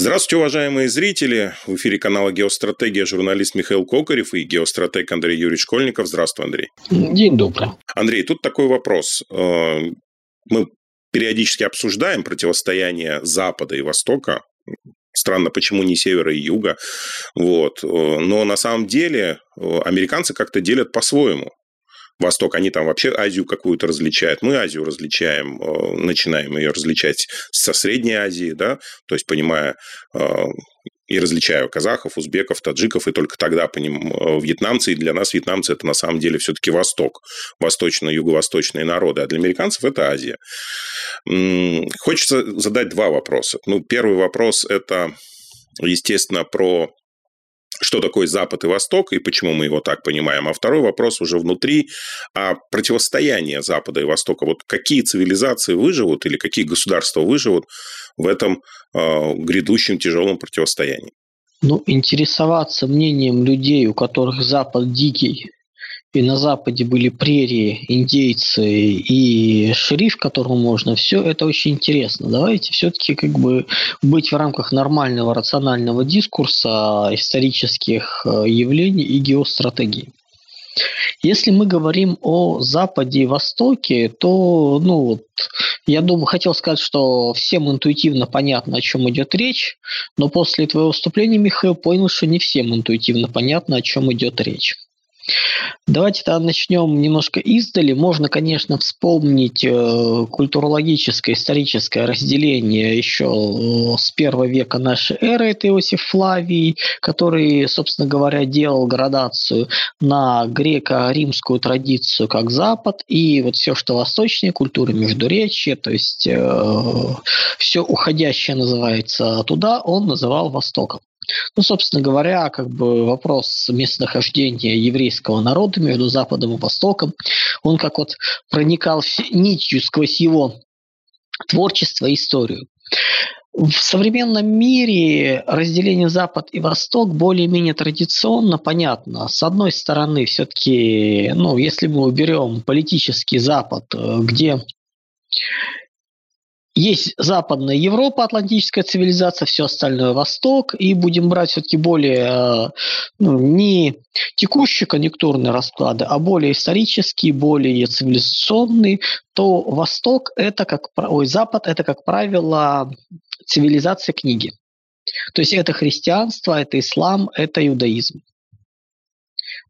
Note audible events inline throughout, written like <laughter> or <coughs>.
Здравствуйте, уважаемые зрители. В эфире канала «Геостратегия» журналист Михаил Кокарев и геостратег Андрей Юрьевич Школьников. Здравствуй, Андрей. День добрый. Андрей, тут такой вопрос. Э, мы периодически обсуждаем противостояние Запада и Востока. Странно, почему не севера и юга. Вот. Э, но на самом деле э, американцы как-то делят по-своему. Восток, они там вообще Азию какую-то различают. Мы Азию различаем, начинаем ее различать со Средней Азии, да, то есть понимая и различаю казахов, узбеков, таджиков, и только тогда по ним э, вьетнамцы. И для нас вьетнамцы – это на самом деле все-таки Восток, восточно-юго-восточные народы. А для американцев это Азия. Хочется задать два вопроса. Ну, первый вопрос – это, естественно, про что такое Запад и Восток и почему мы его так понимаем. А второй вопрос уже внутри, а противостояние Запада и Востока. Вот какие цивилизации выживут или какие государства выживут в этом э, грядущем тяжелом противостоянии? Ну, интересоваться мнением людей, у которых Запад дикий, и на Западе были прерии, индейцы и шериф, которому можно, все это очень интересно. Давайте все-таки как бы быть в рамках нормального рационального дискурса исторических э, явлений и геостратегии. Если мы говорим о Западе и Востоке, то, ну, вот, я думаю, хотел сказать, что всем интуитивно понятно, о чем идет речь, но после твоего выступления, Михаил, понял, что не всем интуитивно понятно, о чем идет речь. Давайте тогда начнем немножко издали. Можно, конечно, вспомнить э, культурологическое, историческое разделение еще э, с первого века нашей эры. Это Иосиф Флавий, который, собственно говоря, делал градацию на греко-римскую традицию как Запад и вот все, что восточная культура, междуречье, то есть э, все уходящее называется туда, он называл Востоком. Ну, собственно говоря, как бы вопрос местонахождения еврейского народа между Западом и Востоком, он как вот проникал нитью сквозь его творчество и историю. В современном мире разделение Запад и Восток более-менее традиционно понятно. С одной стороны, все-таки, ну, если мы уберем политический Запад, э, где есть Западная Европа, атлантическая цивилизация, все остальное Восток, и будем брать все-таки более э, ну, не текущие конъюнктурные расклады, а более исторические, более цивилизационные, то Восток это как ой, Запад это как правило цивилизация книги. То есть это христианство, это ислам, это иудаизм.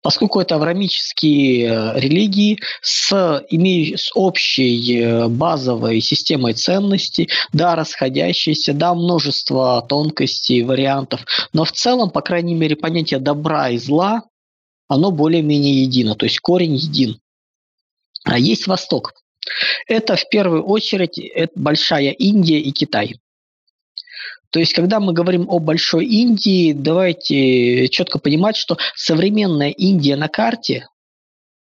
Поскольку это аврамические э, религии с, имея, с общей э, базовой системой ценностей, да, расходящиеся, да, множество тонкостей, вариантов, но в целом, по крайней мере, понятие добра и зла, оно более-менее едино, то есть корень един. А есть Восток. Это в первую очередь это Большая Индия и Китай. То есть, когда мы говорим о Большой Индии, давайте четко понимать, что современная Индия на карте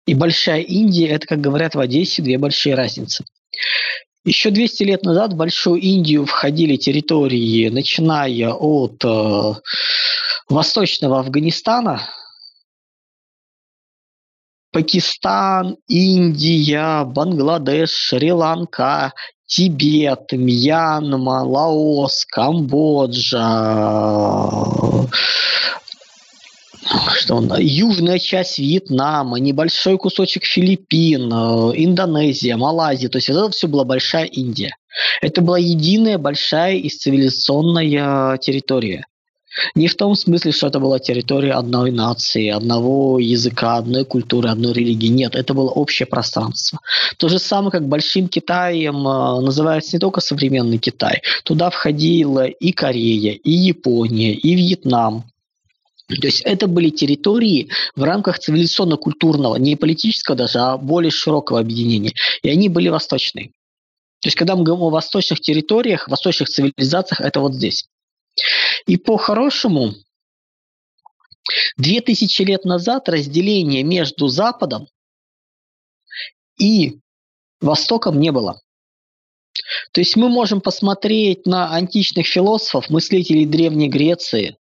и Большая Индия – это, как говорят в Одессе, две большие разницы. Еще 200 лет назад в Большую Индию входили территории, начиная от э, восточного Афганистана, Пакистан, Индия, Бангладеш, Шри-Ланка, Тибет, Мьянма, Лаос, Камбоджа, что он, южная часть Вьетнама, небольшой кусочек Филиппин, Индонезия, Малайзия. То есть это все была большая Индия. Это была единая большая и цивилизационная территория. Не в том смысле, что это была территория одной нации, одного языка, одной культуры, одной религии. Нет, это было общее пространство. То же самое, как Большим Китаем э, называется не только современный Китай. Туда входила и Корея, и Япония, и Вьетнам. То есть это были территории в рамках цивилизационно-культурного, не политического даже, а более широкого объединения. И они были восточные. То есть когда мы говорим о восточных территориях, восточных цивилизациях, это вот здесь. И по-хорошему, две тысячи лет назад разделения между Западом и Востоком не было. То есть мы можем посмотреть на античных философов, мыслителей Древней Греции,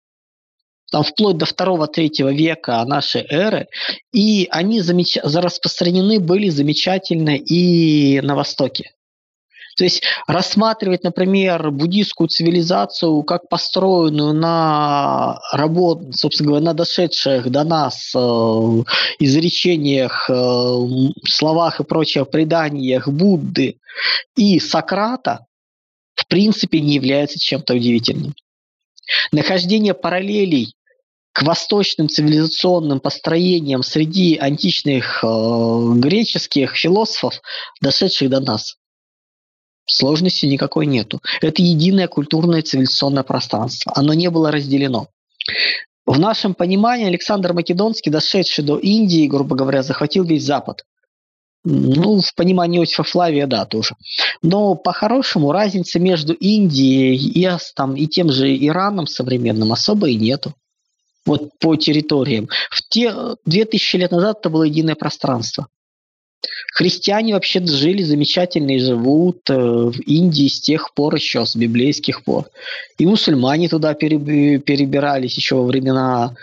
там вплоть до второго-третьего века нашей эры, и они замеч... распространены были замечательно и на Востоке. То есть рассматривать, например, буддийскую цивилизацию как построенную на работ, собственно говоря, на дошедших до нас э, изречениях, э, словах и прочих преданиях Будды и Сократа, в принципе, не является чем-то удивительным. Нахождение параллелей к восточным цивилизационным построениям среди античных э, греческих философов, дошедших до нас. Сложности никакой нету. Это единое культурное цивилизационное пространство. Оно не было разделено. В нашем понимании Александр Македонский, дошедший до Индии, грубо говоря, захватил весь Запад. Ну, в понимании Иосифа Флавия, да, тоже. Но по-хорошему разницы между Индией и, там, и тем же Ираном современным особо и нету. Вот по территориям. В те 2000 лет назад это было единое пространство. Христиане вообще жили замечательно и живут э, в Индии с тех пор еще, с библейских пор. И мусульмане туда перебирались еще во времена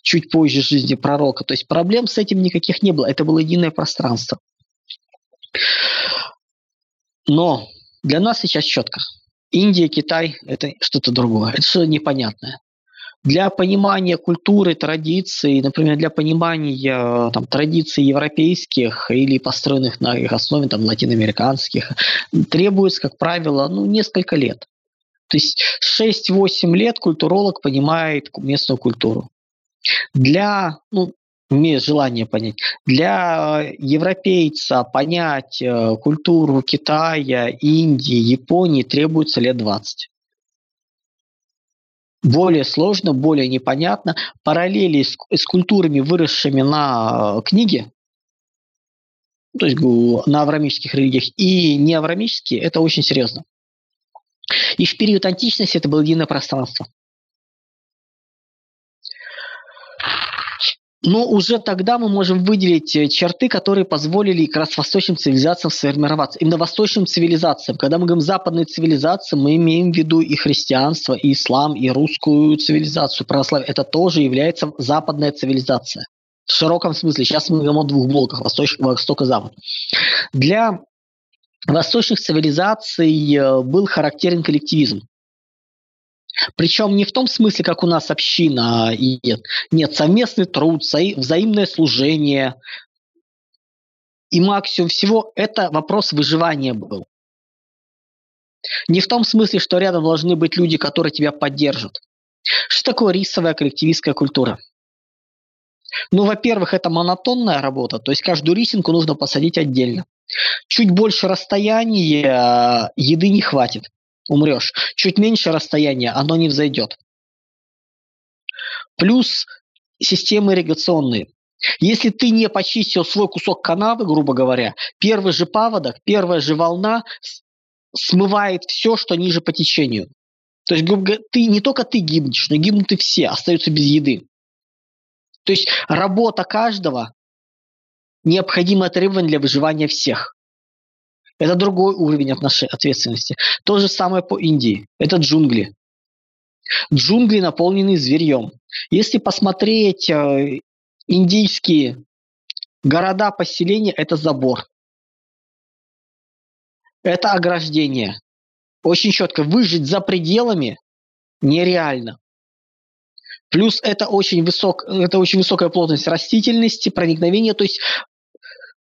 чуть позже жизни пророка. То есть проблем с этим никаких не было. Это было единое пространство. Но для нас сейчас четко. Индия, Китай – это что-то другое. Это что-то непонятное для понимания культуры, традиций, например, для понимания там, традиций европейских или построенных на их основе там, латиноамериканских, требуется, как правило, ну, несколько лет. То есть 6-8 лет культуролог понимает местную культуру. Для, ну, имеет желание понять, для европейца понять э, культуру Китая, Индии, Японии требуется лет 20 более сложно, более непонятно. Параллели с, с культурами, выросшими на э, книге, то есть на аврамических религиях, и не аврамические, это очень серьезно. И в период античности это было единое пространство. Но уже тогда мы можем выделить э, черты, которые позволили как раз восточным цивилизациям сформироваться. Именно восточным цивилизациям. Когда мы говорим западные цивилизации, мы имеем в виду и христианство, и ислам, и русскую цивилизацию, православие. Это тоже является западная цивилизация. В широком смысле. Сейчас мы говорим о двух блоках, восток, восток и запад. Для восточных цивилизаций э, был характерен коллективизм. Причем не в том смысле, как у нас община и нет. Совместный труд, взаимное служение. И максимум всего это вопрос выживания был. Не в том смысле, что рядом должны быть люди, которые тебя поддержат. Что такое рисовая коллективистская культура? Ну, во-первых, это монотонная работа, то есть каждую рисинку нужно посадить отдельно. Чуть больше расстояния э, еды не хватит умрешь. Чуть меньше расстояния, оно не взойдет. Плюс системы ирригационные. Если ты не почистил свой кусок канавы, грубо говоря, первый же паводок, первая же волна смывает все, что ниже по течению. То есть, грубо говоря, ты, не только ты гибнешь, но гибнут и все, остаются без еды. То есть работа каждого необходимое требование для выживания всех. Это другой уровень отношения, ответственности. То же самое по Индии. Это джунгли. Джунгли наполнены зверьем. Если посмотреть э, индийские города, поселения, это забор. Это ограждение. Очень четко. Выжить за пределами нереально. Плюс это очень, высок, это очень высокая плотность растительности, проникновения. То есть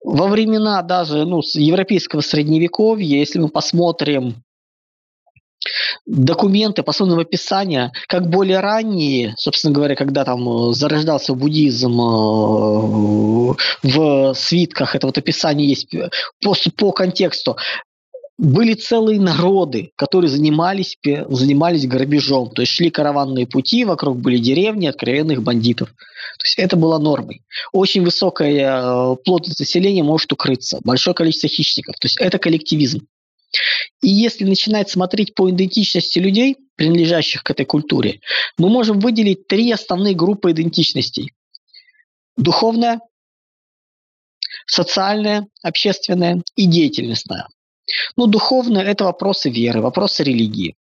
во времена даже ну, европейского средневековья, если мы посмотрим документы, посмотрим описания, как более ранние, собственно говоря, когда там э, зарождался буддизм э, в свитках, это вот описание есть по, по контексту, были целые народы, которые занимались, занимались грабежом. То есть шли караванные пути, вокруг были деревни откровенных бандитов. То есть это было нормой. Очень высокая э, плотность населения может укрыться. Большое количество хищников. То есть это коллективизм. И если начинать смотреть по идентичности людей, принадлежащих к этой культуре, мы можем выделить три основные группы идентичностей. Духовная, социальная, общественная и деятельностная. Ну, духовное – это вопросы веры, вопросы религии.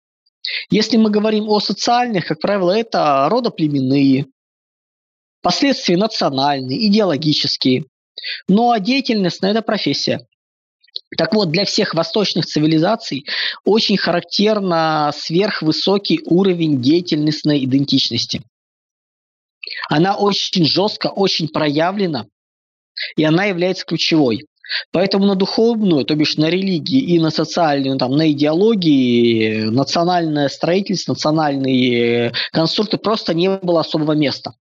Если мы говорим о социальных, как правило, это родоплеменные, последствия национальные, идеологические. Ну а деятельность – это профессия. Так вот, для всех восточных цивилизаций очень характерно сверхвысокий уровень деятельностной идентичности. Она очень жестко, очень проявлена, и она является ключевой. Поэтому на духовную, то бишь на религии и на социальную, там, на идеологии, национальное строительство, национальные конструкты просто не было особого места.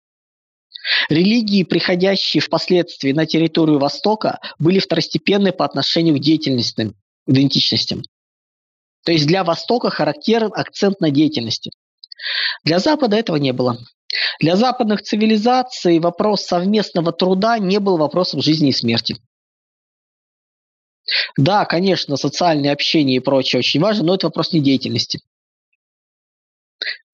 Религии, приходящие впоследствии на территорию Востока, были второстепенны по отношению к деятельностным идентичностям. То есть для Востока характерен акцент на деятельности. Для Запада этого не было. Для западных цивилизаций вопрос совместного труда не был вопросом жизни и смерти. Да, конечно, социальное общение и прочее очень важно, но это вопрос не деятельности.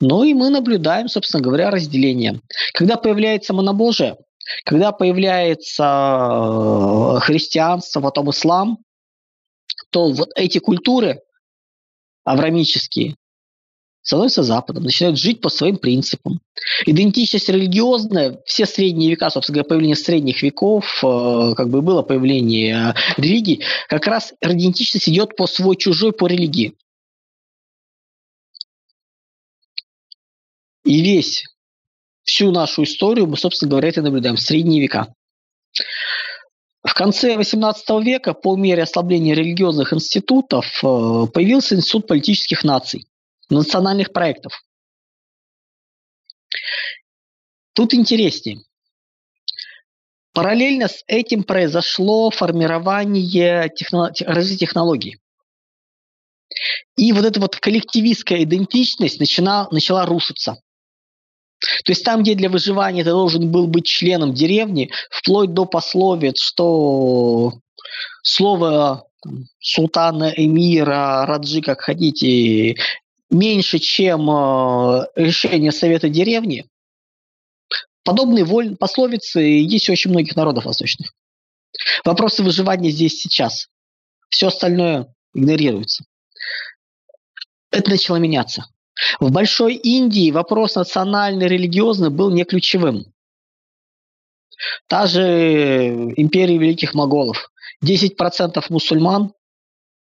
Ну и мы наблюдаем, собственно говоря, разделение. Когда появляется монобожие, когда появляется э, христианство, потом ислам, то вот эти культуры аврамические становятся Западом, начинают жить по своим принципам. Идентичность религиозная, все средние века, собственно говоря, появление средних веков, э, как бы было появление религии, как раз идентичность идет по свой-чужой, по религии. И весь, всю нашу историю мы, собственно говоря, это наблюдаем, средние века. В конце XVIII века, по мере ослабления религиозных институтов, э, появился институт политических наций национальных проектов. Тут интереснее. Параллельно с этим произошло формирование техно... развития технологий. И вот эта вот коллективистская идентичность начала, начала рушиться. То есть там, где для выживания ты должен был быть членом деревни, вплоть до пословиц, что слово султана, эмира, раджи, как хотите, меньше, чем э, решение Совета деревни, подобные воль... пословицы есть у очень многих народов восточных. Вопросы выживания здесь сейчас. Все остальное игнорируется. Это начало меняться. В Большой Индии вопрос национальный, религиозный был не ключевым. Та же империя великих моголов. 10% мусульман,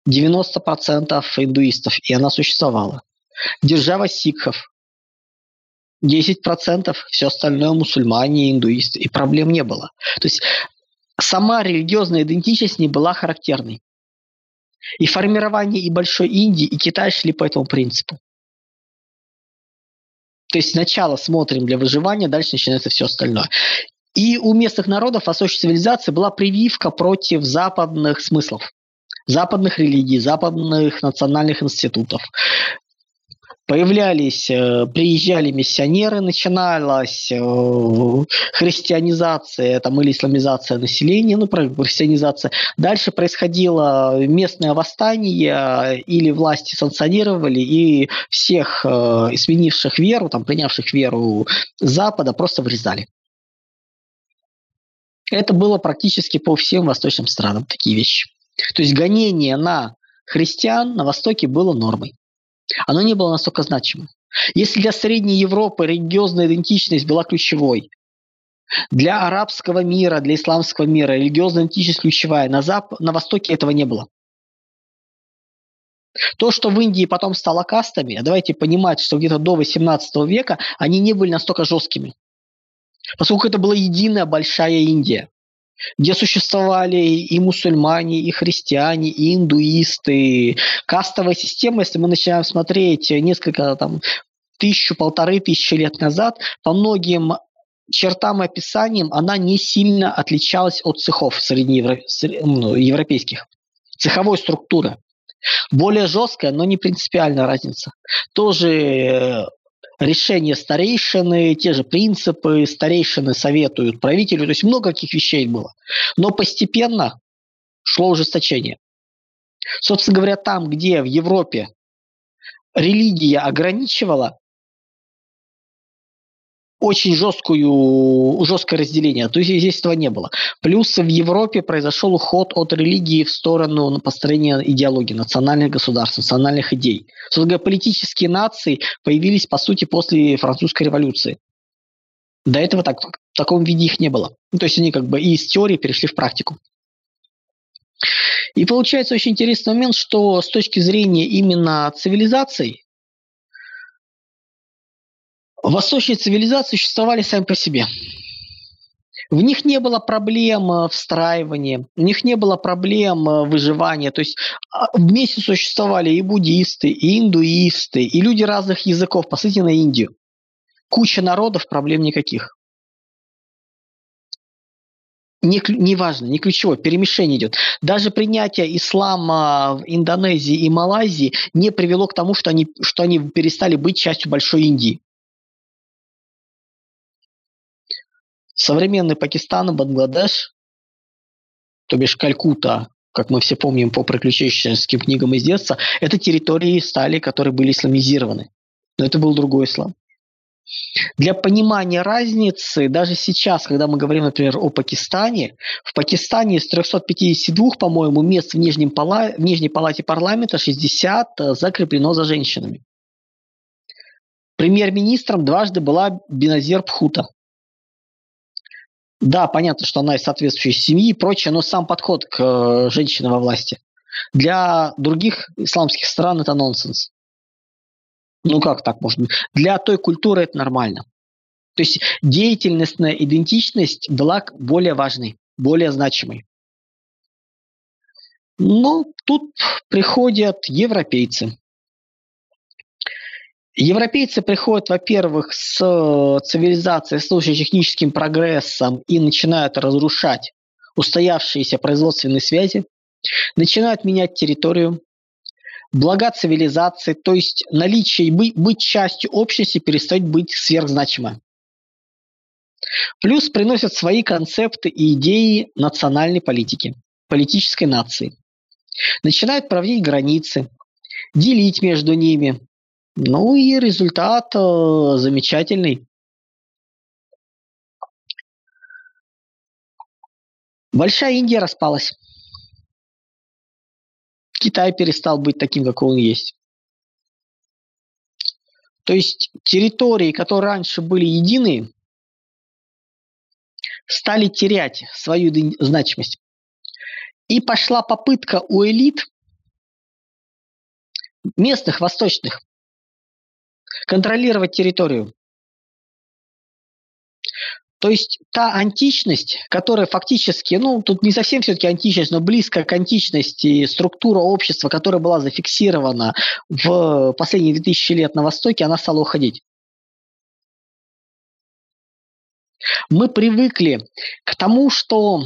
90% индуистов, и она существовала. Держава сикхов. 10%, все остальное мусульмане, индуисты. И проблем не было. То есть сама религиозная идентичность не была характерной. И формирование и Большой Индии, и Китай шли по этому принципу. То есть сначала смотрим для выживания, дальше начинается все остальное. И у местных народов восточной цивилизации была прививка против западных смыслов, западных религий, западных национальных институтов появлялись, э, приезжали миссионеры, начиналась э, христианизация там, или исламизация населения, ну, христианизация. Дальше происходило местное восстание, или власти санкционировали, и всех э, сменивших веру, там, принявших веру Запада, просто вырезали. Это было практически по всем восточным странам, такие вещи. То есть гонение на христиан на Востоке было нормой оно не было настолько значимым. Если для Средней Европы религиозная идентичность была ключевой, для арабского мира, для исламского мира религиозная идентичность ключевая, на, Зап... на Востоке этого не было. То, что в Индии потом стало кастами, давайте понимать, что где-то до 18 века они не были настолько жесткими. Поскольку это была единая большая Индия где существовали и мусульмане, и христиане, и индуисты. Кастовая система, если мы начинаем смотреть несколько там тысячу, полторы тысячи лет назад, по многим чертам и описаниям она не сильно отличалась от цехов среднеевропейских. Ну, Цеховой структуры. Более жесткая, но не принципиальная разница. Тоже э, решения старейшины, те же принципы, старейшины советуют правителю, то есть много каких вещей было. Но постепенно шло ужесточение. Собственно говоря, там, где в Европе религия ограничивала очень жесткую, жесткое разделение. То есть здесь этого не было. Плюс в Европе произошел уход от религии в сторону построения идеологии, национальных государств, национальных идей. Собственно нации появились, по сути, после французской революции. До этого так, в таком виде их не было. То есть они как бы из теории перешли в практику. И получается очень интересный момент, что с точки зрения именно цивилизаций, восточные цивилизации существовали сами по себе. В них не было проблем э, встраивания, у них не было проблем э, выживания. То есть а, вместе существовали и буддисты, и индуисты, и люди разных языков. Посмотрите на Индию. Куча народов, проблем никаких. Не, не важно, не ключевое, перемешение идет. Даже принятие ислама в Индонезии и Малайзии не привело к тому, что они, что они перестали быть частью большой Индии. Современный Пакистан и Бангладеш, то бишь Калькута, как мы все помним по приключенческим книгам из детства, это территории стали, которые были исламизированы. Но это был другой ислам. Для понимания разницы, даже сейчас, когда мы говорим, например, о Пакистане, в Пакистане из 352, по-моему, мест в, Нижнем пала... в Нижней палате парламента 60 э, закреплено за женщинами. Премьер-министром дважды была Беназир Пхута. Да, понятно, что она из соответствующей семьи и прочее, но сам подход к э, женщинам во власти. Для других исламских стран это нонсенс. Ну как так быть? Для той культуры это нормально. То есть деятельностная идентичность была более важной, более значимой. Но тут приходят европейцы. Европейцы приходят, во-первых, с э, цивилизацией, с техническим прогрессом и начинают разрушать устоявшиеся производственные связи, начинают менять территорию, блага цивилизации, то есть наличие, быть, быть частью общности перестает быть сверхзначимо. Плюс приносят свои концепты и идеи национальной политики, политической нации. Начинают проводить границы, делить между ними, ну и результат э, замечательный. Большая Индия распалась. Китай перестал быть таким, какой он есть. То есть территории, которые раньше были единые, стали терять свою значимость. И пошла попытка у элит местных, восточных, контролировать территорию. То есть та античность, которая фактически, ну, тут не совсем все-таки античность, но близко к античности структура общества, которая была зафиксирована в последние 2000 лет на Востоке, она стала уходить. Мы привыкли к тому, что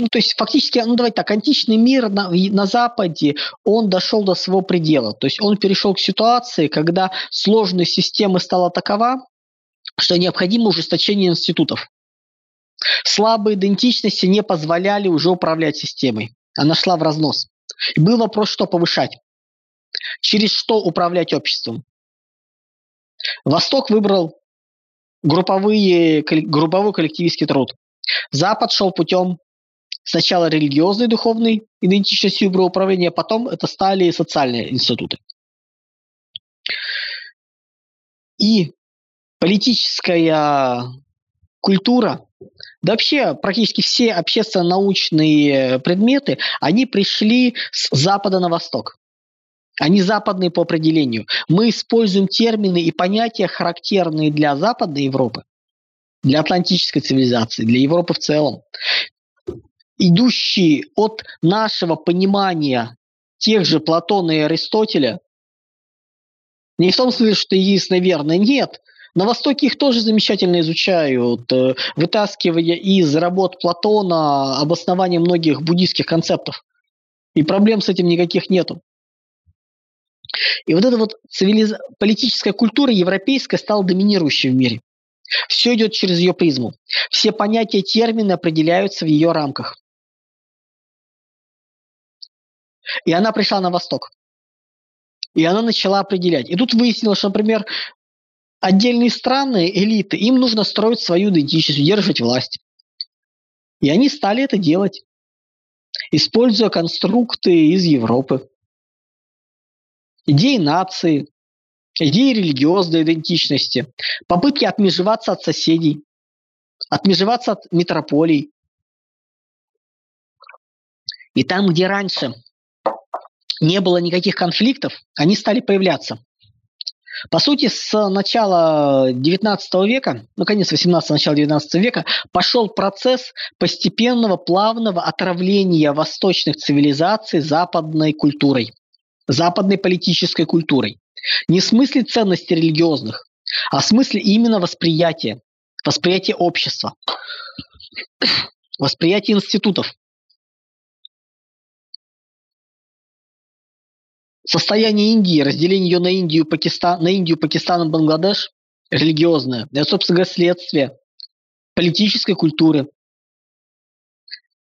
ну, то есть фактически, ну, давайте так, античный мир на, на Западе, он дошел до своего предела. То есть он перешел к ситуации, когда сложность системы стала такова, что необходимо ужесточение институтов. Слабые идентичности не позволяли уже управлять системой. Она шла в разнос. И был вопрос, что повышать. Через что управлять обществом. Восток выбрал групповые, групповой коллективистский труд. Запад шел путем Сначала религиозной, духовной идентичностью управления, а потом это стали социальные институты. И политическая культура, да вообще практически все общественно-научные предметы, они пришли с запада на восток. Они западные по определению. Мы используем термины и понятия, характерные для Западной Европы, для атлантической цивилизации, для Европы в целом идущие от нашего понимания тех же Платона и Аристотеля, не в том смысле, что есть, наверное, нет. На Востоке их тоже замечательно изучают, э, вытаскивая из работ Платона обоснование многих буддийских концептов. И проблем с этим никаких нету. И вот эта вот цивилиз... политическая культура европейская стала доминирующей в мире. Все идет через ее призму. Все понятия, термины определяются в ее рамках. И она пришла на восток. И она начала определять. И тут выяснилось, что, например, отдельные страны, элиты, им нужно строить свою идентичность, удерживать власть. И они стали это делать, используя конструкты из Европы. Идеи нации, идеи религиозной идентичности, попытки отмежеваться от соседей, отмежеваться от метрополий, И там, где раньше не было никаких конфликтов, они стали появляться. По сути, с начала XIX века, ну, конец 18 начала XIX века, пошел процесс постепенного плавного отравления восточных цивилизаций западной культурой, западной политической культурой. Не в смысле ценностей религиозных, а в смысле именно восприятия, восприятия общества, восприятия институтов. Состояние Индии, разделение ее на Индию, Пакистан, на Индию, Пакистан и Бангладеш религиозное, это, собственно говоря, следствие политической культуры.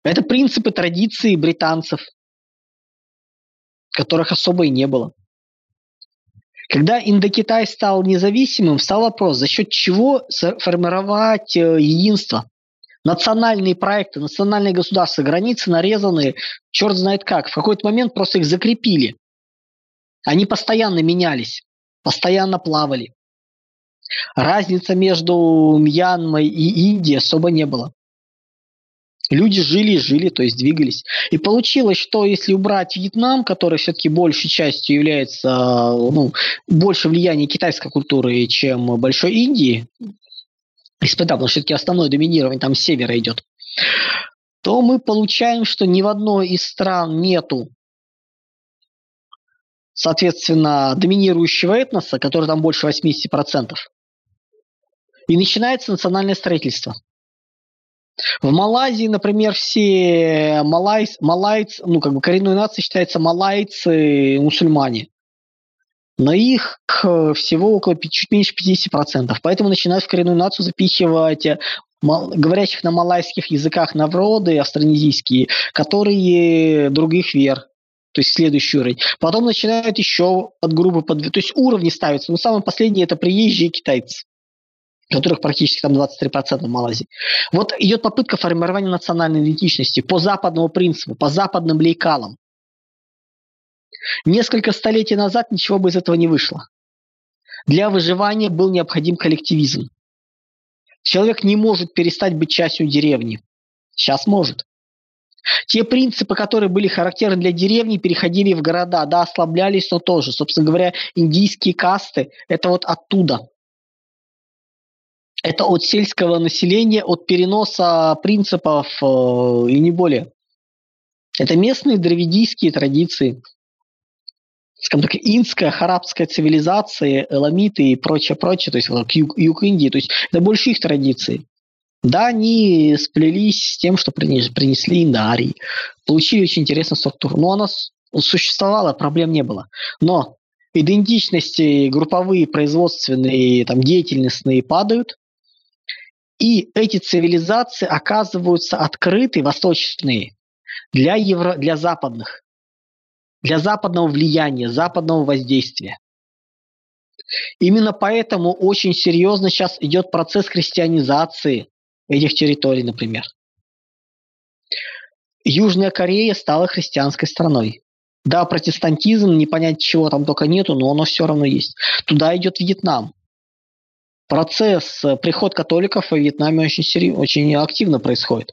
Это принципы традиции британцев, которых особо и не было. Когда Индокитай стал независимым, стал вопрос, за счет чего формировать э, единство. Национальные проекты, национальные государства, границы нарезаны, черт знает как. В какой-то момент просто их закрепили. Они постоянно менялись, постоянно плавали. Разница между Мьянмой и Индией особо не было. Люди жили и жили, то есть двигались. И получилось, что если убрать Вьетнам, который все-таки большей частью является, ну, больше влияния китайской культуры, чем Большой Индии, испытав, потому что все-таки основное доминирование там с севера идет, то мы получаем, что ни в одной из стран нету соответственно, доминирующего этноса, который там больше 80%. И начинается национальное строительство. В Малайзии, например, все малайц, малайц, ну, как бы коренной нацией считается малайцы мусульмане. Но их всего около чуть меньше 50%. Поэтому начинают в коренную нацию запихивать э, говорящих на малайских языках народы австронезийские, которые других вер то есть следующий уровень. Потом начинают еще под группы, под... то есть уровни ставятся. Но самые последние это приезжие китайцы которых практически там 23% в Малайзии. Вот идет попытка формирования национальной идентичности по западному принципу, по западным лейкалам. Несколько столетий назад ничего бы из этого не вышло. Для выживания был необходим коллективизм. Человек не может перестать быть частью деревни. Сейчас может. Те принципы, которые были характерны для деревни, переходили в города, да, ослаблялись, но тоже. Собственно говоря, индийские касты – это вот оттуда. Это от сельского населения, от переноса принципов э, и не более. Это местные дравидийские традиции. Скажем так, инская, харабская цивилизация, эламиты и прочее, прочее, то есть юг, юг Индии, то есть это больше их традиции. Да, они сплелись с тем, что принесли индарий, получили очень интересную структуру. Но она существовала, проблем не было. Но идентичности групповые, производственные, там, деятельностные падают, и эти цивилизации оказываются открыты, восточные, для, евро, для западных, для западного влияния, западного воздействия. Именно поэтому очень серьезно сейчас идет процесс христианизации этих территорий, например. Южная Корея стала христианской страной. Да, протестантизм, не понять чего там только нету, но оно все равно есть. Туда идет Вьетнам. Процесс, э, приход католиков в Вьетнаме очень, сери... очень активно происходит.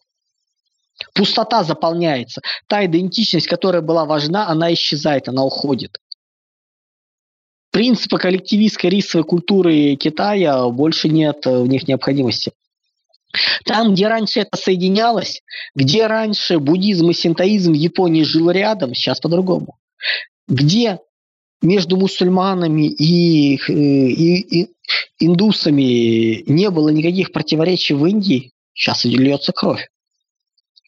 Пустота заполняется. Та идентичность, которая была важна, она исчезает, она уходит. Принципы коллективистской рисовой культуры Китая больше нет в них необходимости. Там, где раньше это соединялось, где раньше буддизм и синтоизм в Японии жил рядом, сейчас по-другому. Где между мусульманами и, и, и индусами не было никаких противоречий в Индии, сейчас льется кровь.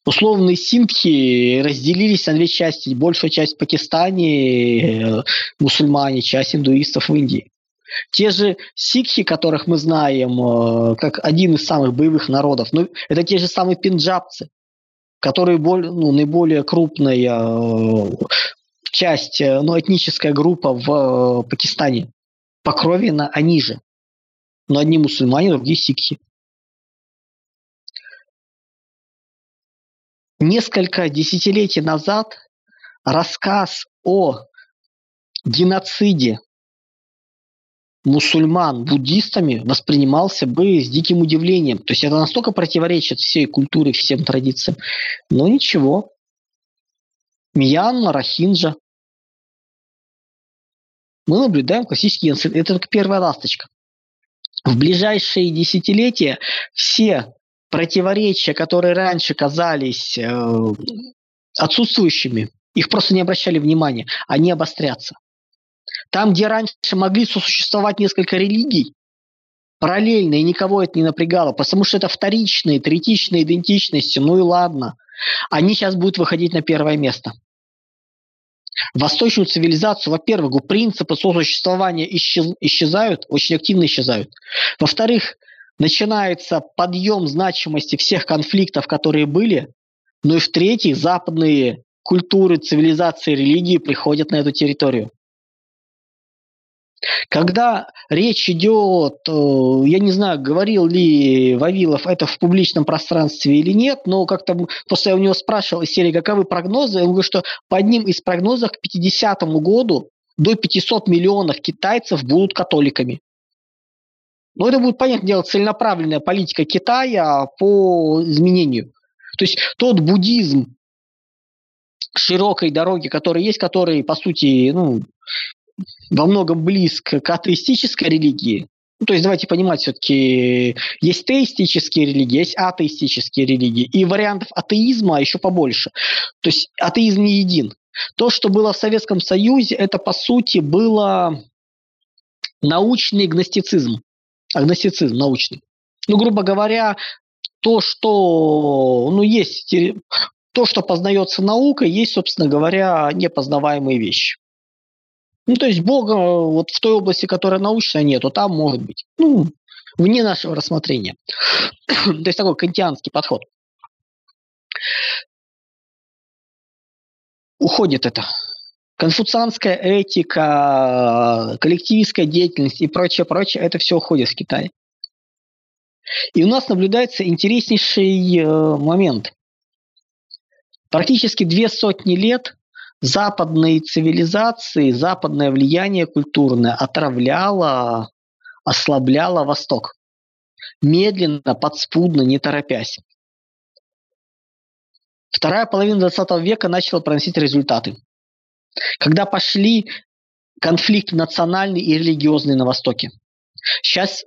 Условные синтхи разделились на две части. Большая часть в Пакистане, э, мусульмане, часть индуистов в Индии. Те же сикхи, которых мы знаем э, как один из самых боевых народов, ну, это те же самые пинджабцы, которые более, ну, наиболее крупная э, часть, э, ну, этническая группа в Пакистане. По крови на, они же. Но одни мусульмане, другие сикхи. Несколько десятилетий назад рассказ о геноциде мусульман буддистами воспринимался бы с диким удивлением. То есть это настолько противоречит всей культуре, всем традициям. Но ничего. Мьянма, Рахинджа. Мы наблюдаем классический геноцид. Это только первая ласточка. В ближайшие десятилетия все противоречия, которые раньше казались э, отсутствующими, их просто не обращали внимания, они обострятся. Там, где раньше могли сосуществовать несколько религий, параллельно, и никого это не напрягало, потому что это вторичные, третичные идентичности, ну и ладно. Они сейчас будут выходить на первое место. Восточную цивилизацию, во-первых, принципы сосуществования исчез, исчезают, очень активно исчезают. Во-вторых, начинается подъем значимости всех конфликтов, которые были. Ну и в-третьих, западные культуры, цивилизации, религии приходят на эту территорию. Когда речь идет, э, я не знаю, говорил ли Вавилов это в публичном пространстве или нет, но как-то после я у него спрашивал из серии, каковы прогнозы, он говорит, что по одним из прогнозов к 50 году до 500 миллионов китайцев будут католиками. Но это будет, понятное дело, целенаправленная политика Китая по изменению. То есть тот буддизм широкой дороги, который есть, который, по сути, ну, во многом близко к атеистической религии. Ну, то есть давайте понимать, все-таки есть теистические религии, есть атеистические религии, и вариантов атеизма еще побольше. То есть атеизм не един. То, что было в Советском Союзе, это по сути было научный гностицизм. Агностицизм научный. Ну, грубо говоря, то, что ну, есть, то, что познается наукой, есть, собственно говоря, непознаваемые вещи. Ну, то есть Бога вот в той области, которая научная, нету, там может быть. Ну, вне нашего рассмотрения. <coughs> то есть такой кантианский подход. Уходит это. Конфуцианская этика, коллективистская деятельность и прочее, прочее, это все уходит в Китай. И у нас наблюдается интереснейший э, момент. Практически две сотни лет западные цивилизации, западное влияние культурное отравляло, ослабляло Восток. Медленно, подспудно, не торопясь. Вторая половина 20 века начала проносить результаты. Когда пошли конфликты национальные и религиозные на Востоке. Сейчас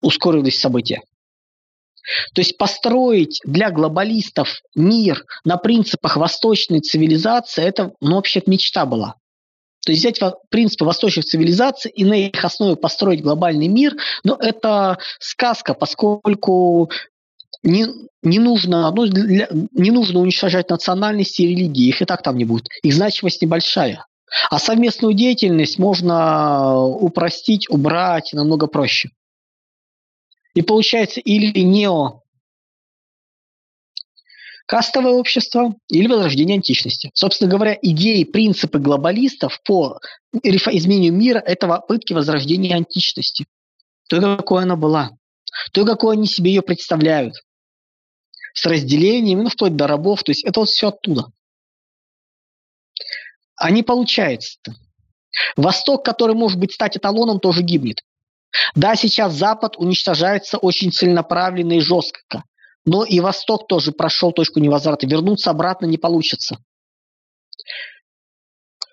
ускорились события. То есть построить для глобалистов мир на принципах восточной цивилизации, это ну, вообще мечта была. То есть взять принципы восточных цивилизаций и на их основе построить глобальный мир, но это сказка, поскольку не, не, нужно, ну, для, не нужно уничтожать национальности и религии, их и так там не будет. Их значимость небольшая. А совместную деятельность можно упростить, убрать намного проще. И получается или нео кастовое общество или возрождение античности. Собственно говоря, идеи, принципы глобалистов по изменению мира – это попытки возрождения античности. То, какой она была. То, какой они себе ее представляют. С разделением, ну, вплоть до рабов. То есть это вот все оттуда. А не получается. -то. Восток, который может быть стать эталоном, тоже гибнет. Да, сейчас Запад уничтожается очень целенаправленно и жестко, но и Восток тоже прошел точку невозврата. Вернуться обратно не получится.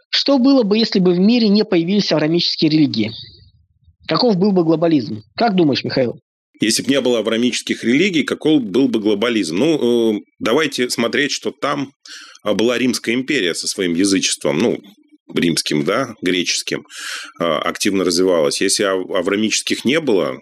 Что было бы, если бы в мире не появились аврамические религии? Каков был бы глобализм? Как думаешь, Михаил? Если бы не было аврамических религий, каков был бы глобализм? Ну, э, давайте смотреть, что там была Римская империя со своим язычеством. Ну, римским, да, греческим, а, активно развивалась. Если аврамических не было,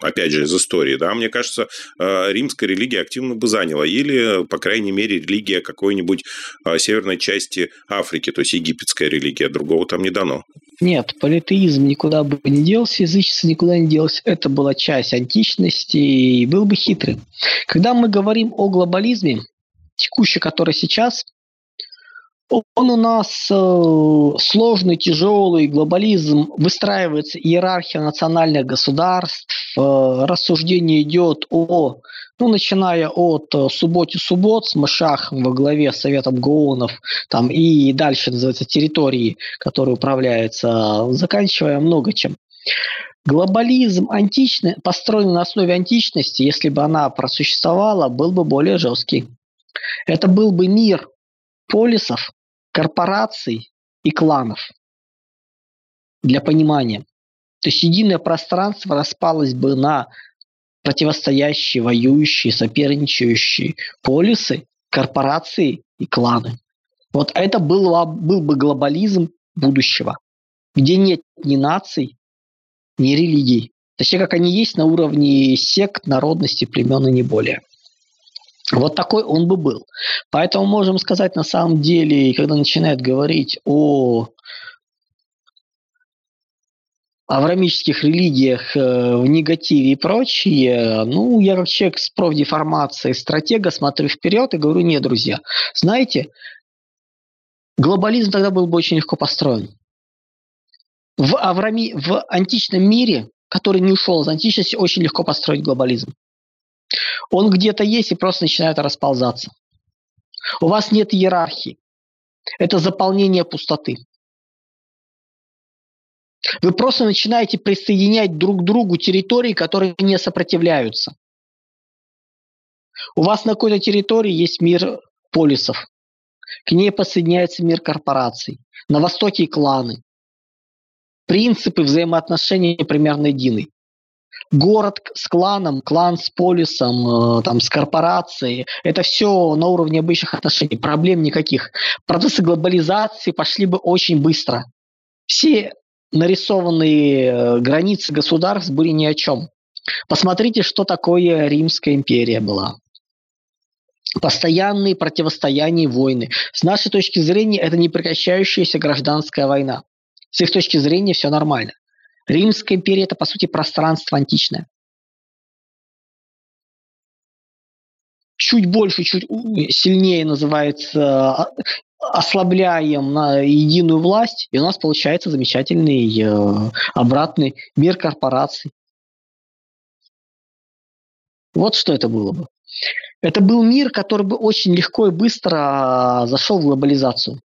опять же, из истории, да, мне кажется, а, римская религия активно бы заняла, или, по крайней мере, религия какой-нибудь а, северной части Африки, то есть египетская религия, другого там не дано. Нет, политеизм никуда бы не делся, язычество никуда не делось. Это была часть античности и был бы хитрый. Когда мы говорим о глобализме, текущий, который сейчас, он у нас э, сложный, тяжелый, глобализм, выстраивается иерархия национальных государств, э, рассуждение идет о, ну, начиная от э, субботи суббот с Машахом во главе Советом Гоунов, там, и дальше называется территории, которые управляются, заканчивая много чем. Глобализм античный, построенный на основе античности, если бы она просуществовала, был бы более жесткий. Это был бы мир полисов, корпораций и кланов. Для понимания. То есть единое пространство распалось бы на противостоящие, воюющие, соперничающие полисы, корпорации и кланы. Вот это был, был бы глобализм будущего, где нет ни наций, ни религий. Точнее, как они есть на уровне сект, народности, племен и не более. Вот такой он бы был. Поэтому можем сказать, на самом деле, когда начинают говорить о аврамических религиях э, в негативе и прочее, ну, я как человек с профдеформацией стратега смотрю вперед и говорю, нет, друзья, знаете, глобализм тогда был бы очень легко построен. В, Аврами, в античном мире, который не ушел из античности, очень легко построить глобализм. Он где-то есть и просто начинает расползаться. У вас нет иерархии. Это заполнение пустоты. Вы просто начинаете присоединять друг к другу территории, которые не сопротивляются. У вас на какой-то территории есть мир полисов. К ней подсоединяется мир корпораций. На востоке кланы. Принципы взаимоотношений примерно едины. Город с кланом, клан с полисом, э, там, с корпорацией. Это все на уровне обычных отношений. Проблем никаких. Процессы глобализации пошли бы очень быстро. Все нарисованные э, границы государств были ни о чем. Посмотрите, что такое Римская империя была. Постоянные противостояния и войны. С нашей точки зрения, это непрекращающаяся гражданская война. С их точки зрения все нормально. Римская империя – это, по сути, пространство античное. Чуть больше, чуть сильнее называется а, ослабляем на единую власть, и у нас получается замечательный э, обратный мир корпораций. Вот что это было бы. Это был мир, который бы очень легко и быстро зашел в глобализацию.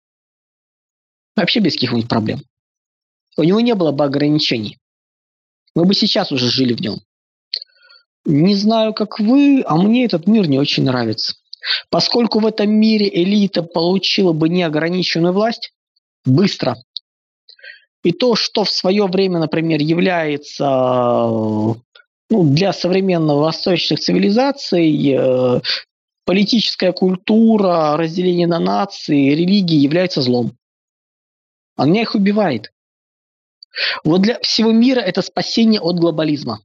Вообще без каких-нибудь проблем. У него не было бы ограничений. Мы бы сейчас уже жили в нем. Не знаю, как вы, а мне этот мир не очень нравится. Поскольку в этом мире элита получила бы неограниченную власть быстро, и то, что в свое время, например, является ну, для современных восточных цивилизаций э, политическая культура, разделение на нации, религии является злом. Она их убивает. Вот для всего мира это спасение от глобализма.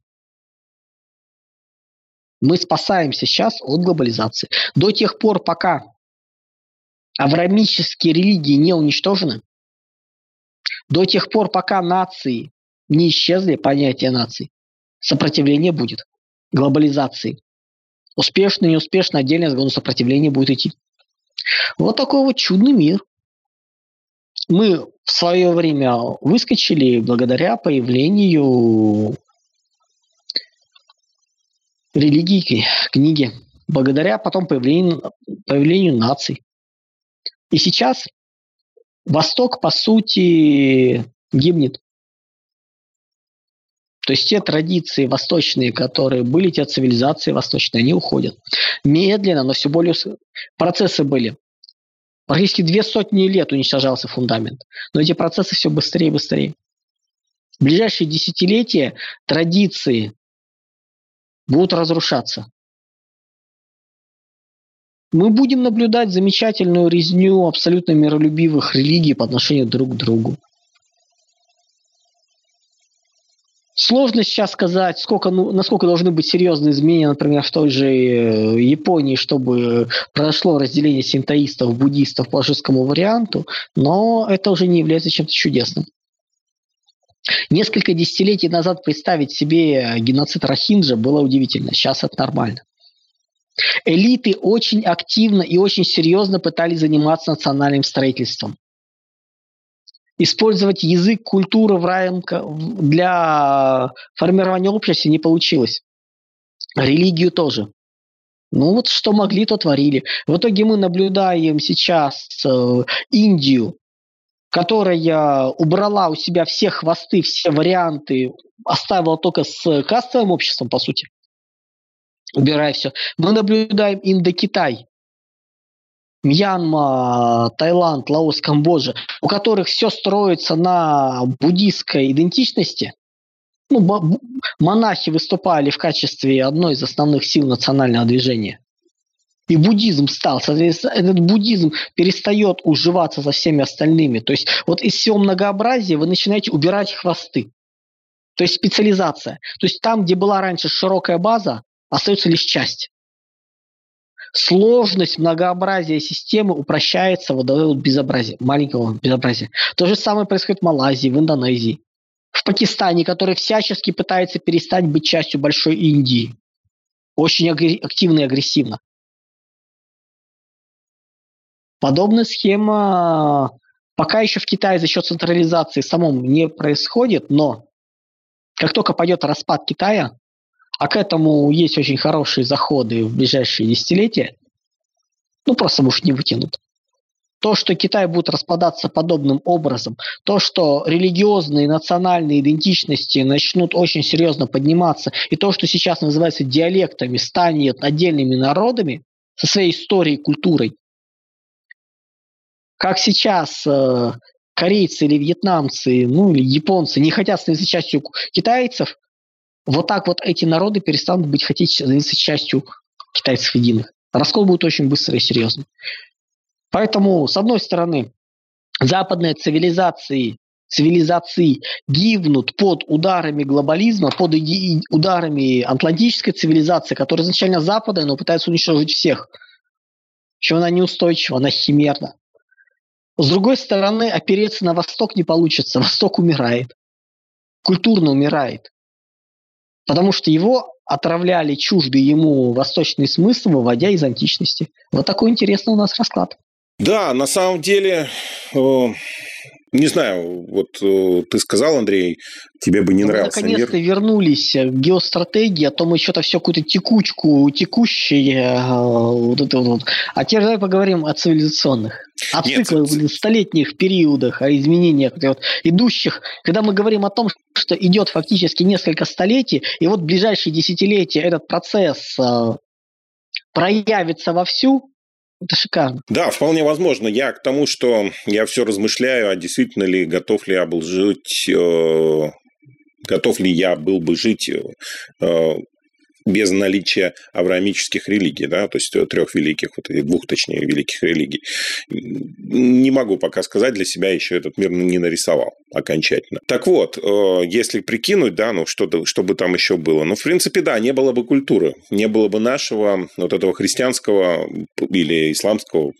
Мы спасаемся сейчас от глобализации. До тех пор, пока аврамические религии не уничтожены, до тех пор, пока нации не исчезли, понятие наций, сопротивление будет. Глобализации. Успешно, неуспешно, отдельно разгон сопротивления будет идти. Вот такой вот чудный мир. Мы в свое время выскочили благодаря появлению религии, книги, благодаря потом появлению, появлению наций. И сейчас Восток, по сути, гибнет. То есть те традиции восточные, которые были, те цивилизации восточные, они уходят. Медленно, но все более... Процессы были. Практически две сотни лет уничтожался фундамент. Но эти процессы все быстрее и быстрее. В ближайшие десятилетия традиции будут разрушаться. Мы будем наблюдать замечательную резню абсолютно миролюбивых религий по отношению друг к другу. Сложно сейчас сказать, сколько, ну, насколько должны быть серьезные изменения, например, в той же э, Японии, чтобы произошло разделение синтоистов, буддистов по жесткому варианту, но это уже не является чем-то чудесным. Несколько десятилетий назад представить себе геноцид Рахинджа было удивительно. Сейчас это нормально. Элиты очень активно и очень серьезно пытались заниматься национальным строительством. Использовать язык, культуру в рамках для формирования общества не получилось. Религию тоже. Ну вот что могли, то творили. В итоге мы наблюдаем сейчас э, Индию, которая убрала у себя все хвосты, все варианты, оставила только с кастовым обществом, по сути, убирая все. Мы наблюдаем Индокитай, Мьянма, Таиланд, Лаос, Камбоджа, у которых все строится на буддийской идентичности, ну, монахи выступали в качестве одной из основных сил национального движения. И буддизм стал. Соответственно, этот буддизм перестает уживаться со всеми остальными. То есть вот из всего многообразия вы начинаете убирать хвосты. То есть специализация. То есть там, где была раньше широкая база, остается лишь часть. Сложность многообразия системы упрощается вот до безобразия, маленького безобразия. То же самое происходит в Малайзии, в Индонезии в Пакистане, который всячески пытается перестать быть частью большой Индии. Очень активно и агрессивно. Подобная схема пока еще в Китае за счет централизации самом не происходит, но как только пойдет распад Китая, а к этому есть очень хорошие заходы в ближайшие десятилетия, ну просто уж не вытянут. То, что Китай будет распадаться подобным образом, то, что религиозные национальные идентичности начнут очень серьезно подниматься, и то, что сейчас называется диалектами, станет отдельными народами со своей историей культурой, как сейчас э, корейцы или вьетнамцы, ну или японцы не хотят становиться частью китайцев, вот так вот эти народы перестанут быть хотеть становиться частью китайцев единых. Раскол будет очень быстрый и серьезный. Поэтому, с одной стороны, западные цивилизации, цивилизации гибнут под ударами глобализма, под ударами атлантической цивилизации, которая изначально западная, но пытается уничтожить всех. Что она неустойчива, она химерна. С другой стороны, опереться на Восток не получится. Восток умирает. Культурно умирает. Потому что его отравляли чуждый ему восточный смысл, выводя из античности. Вот такой интересный у нас расклад. Да, на самом деле, э, не знаю, вот э, ты сказал, Андрей, тебе бы не мы нравился наконец-то мир. вернулись к геостратегии, а то мы что-то все какую-то текучку, текущее, э, вот это вот. А теперь давай поговорим о цивилизационных, о Нет, циклах, столетних периодах, о изменениях, вот, идущих. Когда мы говорим о том, что идет фактически несколько столетий, и вот в ближайшие десятилетия этот процесс проявится вовсю, это шикарно. Да, вполне возможно. Я к тому, что я все размышляю, а действительно ли готов ли я был жить, э, готов ли я был бы жить э, без наличия авраамических религий, да, то есть трех великих, вот этих двух, точнее, великих религий. Не могу пока сказать, для себя еще этот мир не нарисовал окончательно. Так вот, э, если прикинуть, да, ну что, что бы там еще было, ну, в принципе, да, не было бы культуры, не было бы нашего вот этого христианского или исламского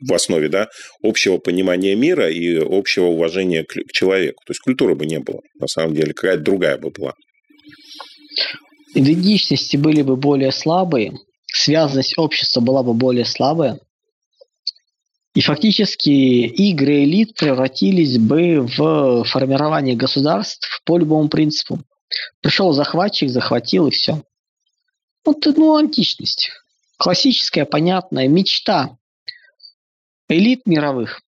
в основе, да, общего понимания мира и общего уважения к человеку. То есть культуры бы не было, на самом деле, какая-то другая бы была идентичности были бы более слабые, связанность общества была бы более слабая, и фактически игры элит превратились бы в формирование государств по любому принципу. Пришел захватчик, захватил и все. Вот, ну, античность. Классическая, понятная мечта элит мировых.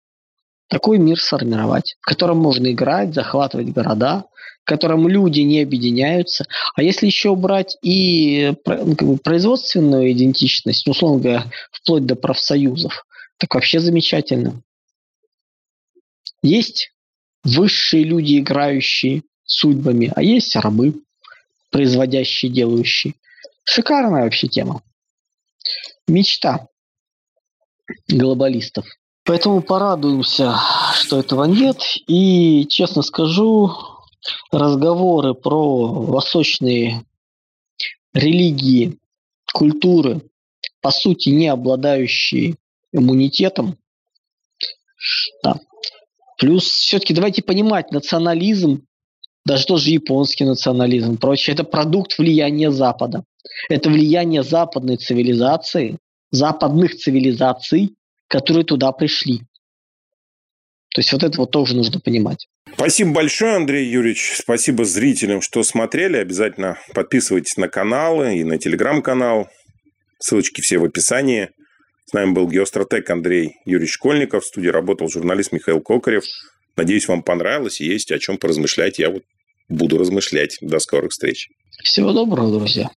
Такой мир сформировать, в котором можно играть, захватывать города, в котором люди не объединяются. А если еще брать и ну, как бы, производственную идентичность, ну, условно говоря, вплоть до профсоюзов, так вообще замечательно. Есть высшие люди, играющие судьбами, а есть рабы, производящие, делающие. Шикарная вообще тема. Мечта глобалистов. Поэтому порадуемся, что этого нет. И, честно скажу, разговоры про восточные религии, культуры, по сути, не обладающие иммунитетом. Да. Плюс все-таки давайте понимать, национализм, даже тоже японский национализм, прочее, это продукт влияния Запада. Это влияние западной цивилизации, западных цивилизаций, которые туда пришли. То есть вот это вот тоже нужно понимать. Спасибо большое, Андрей Юрьевич. Спасибо зрителям, что смотрели. Обязательно подписывайтесь на каналы и на телеграм-канал. Ссылочки все в описании. С нами был геостратег Андрей Юрьевич Школьников. В студии работал журналист Михаил Кокарев. Надеюсь, вам понравилось и есть о чем поразмышлять. Я вот буду размышлять. До скорых встреч. Всего доброго, друзья.